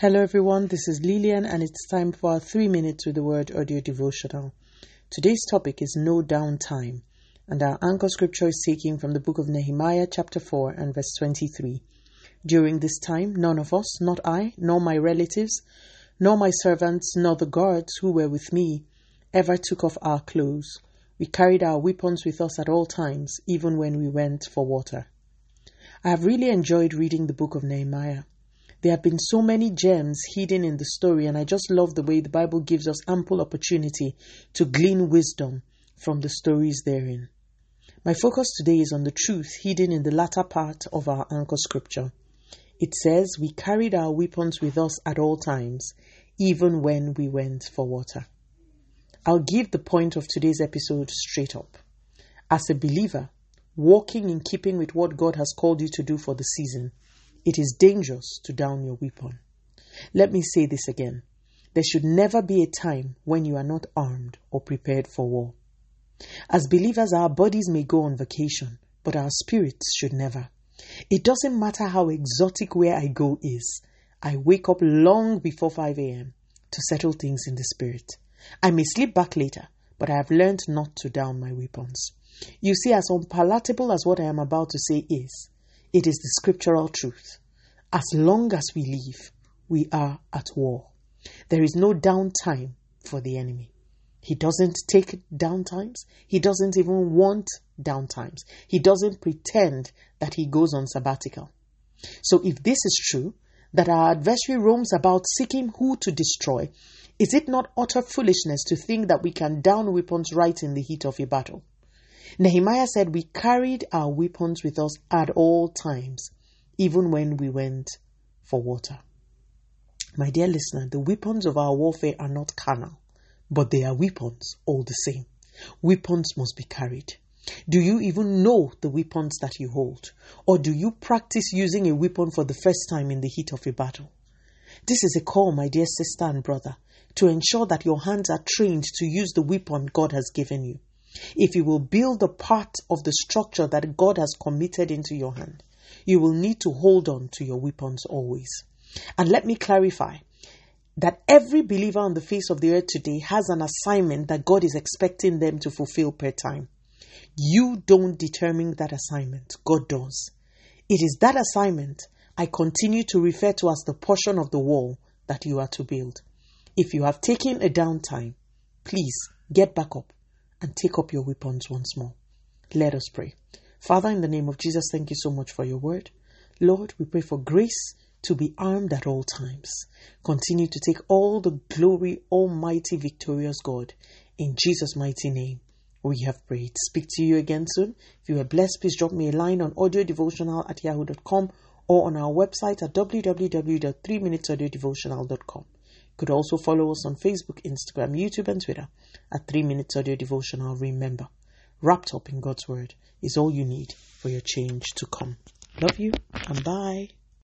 Hello, everyone. This is Lillian, and it's time for our three minutes with the word audio devotional. Today's topic is no downtime, and our anchor scripture is taken from the book of Nehemiah, chapter 4, and verse 23. During this time, none of us, not I, nor my relatives, nor my servants, nor the guards who were with me, ever took off our clothes. We carried our weapons with us at all times, even when we went for water. I have really enjoyed reading the book of Nehemiah. There have been so many gems hidden in the story, and I just love the way the Bible gives us ample opportunity to glean wisdom from the stories therein. My focus today is on the truth hidden in the latter part of our anchor scripture. It says, We carried our weapons with us at all times, even when we went for water. I'll give the point of today's episode straight up. As a believer, walking in keeping with what God has called you to do for the season, it is dangerous to down your weapon. Let me say this again. There should never be a time when you are not armed or prepared for war. As believers, our bodies may go on vacation, but our spirits should never. It doesn't matter how exotic where I go is. I wake up long before 5 a.m. to settle things in the spirit. I may sleep back later, but I have learned not to down my weapons. You see, as unpalatable as what I am about to say is, it is the scriptural truth. As long as we live, we are at war. There is no downtime for the enemy. He doesn't take downtimes. He doesn't even want downtimes. He doesn't pretend that he goes on sabbatical. So, if this is true, that our adversary roams about seeking who to destroy, is it not utter foolishness to think that we can down weapons right in the heat of a battle? Nehemiah said, We carried our weapons with us at all times, even when we went for water. My dear listener, the weapons of our warfare are not carnal, but they are weapons all the same. Weapons must be carried. Do you even know the weapons that you hold? Or do you practice using a weapon for the first time in the heat of a battle? This is a call, my dear sister and brother, to ensure that your hands are trained to use the weapon God has given you. If you will build a part of the structure that God has committed into your hand, you will need to hold on to your weapons always. And let me clarify that every believer on the face of the earth today has an assignment that God is expecting them to fulfill per time. You don't determine that assignment, God does. It is that assignment I continue to refer to as the portion of the wall that you are to build. If you have taken a downtime, please get back up and take up your weapons once more. Let us pray. Father, in the name of Jesus, thank you so much for your word. Lord, we pray for grace to be armed at all times. Continue to take all the glory, Almighty, victorious God. In Jesus' mighty name, we have prayed. Speak to you again soon. If you are blessed, please drop me a line on audiodevotional at yahoo.com or on our website at www.3minutesaudiodevotional.com You could also follow us on Facebook, Instagram, YouTube, and Twitter at 3 Minutes Audio Devotional. Remember, wrapped up in God's Word is all you need for your change to come. Love you and bye.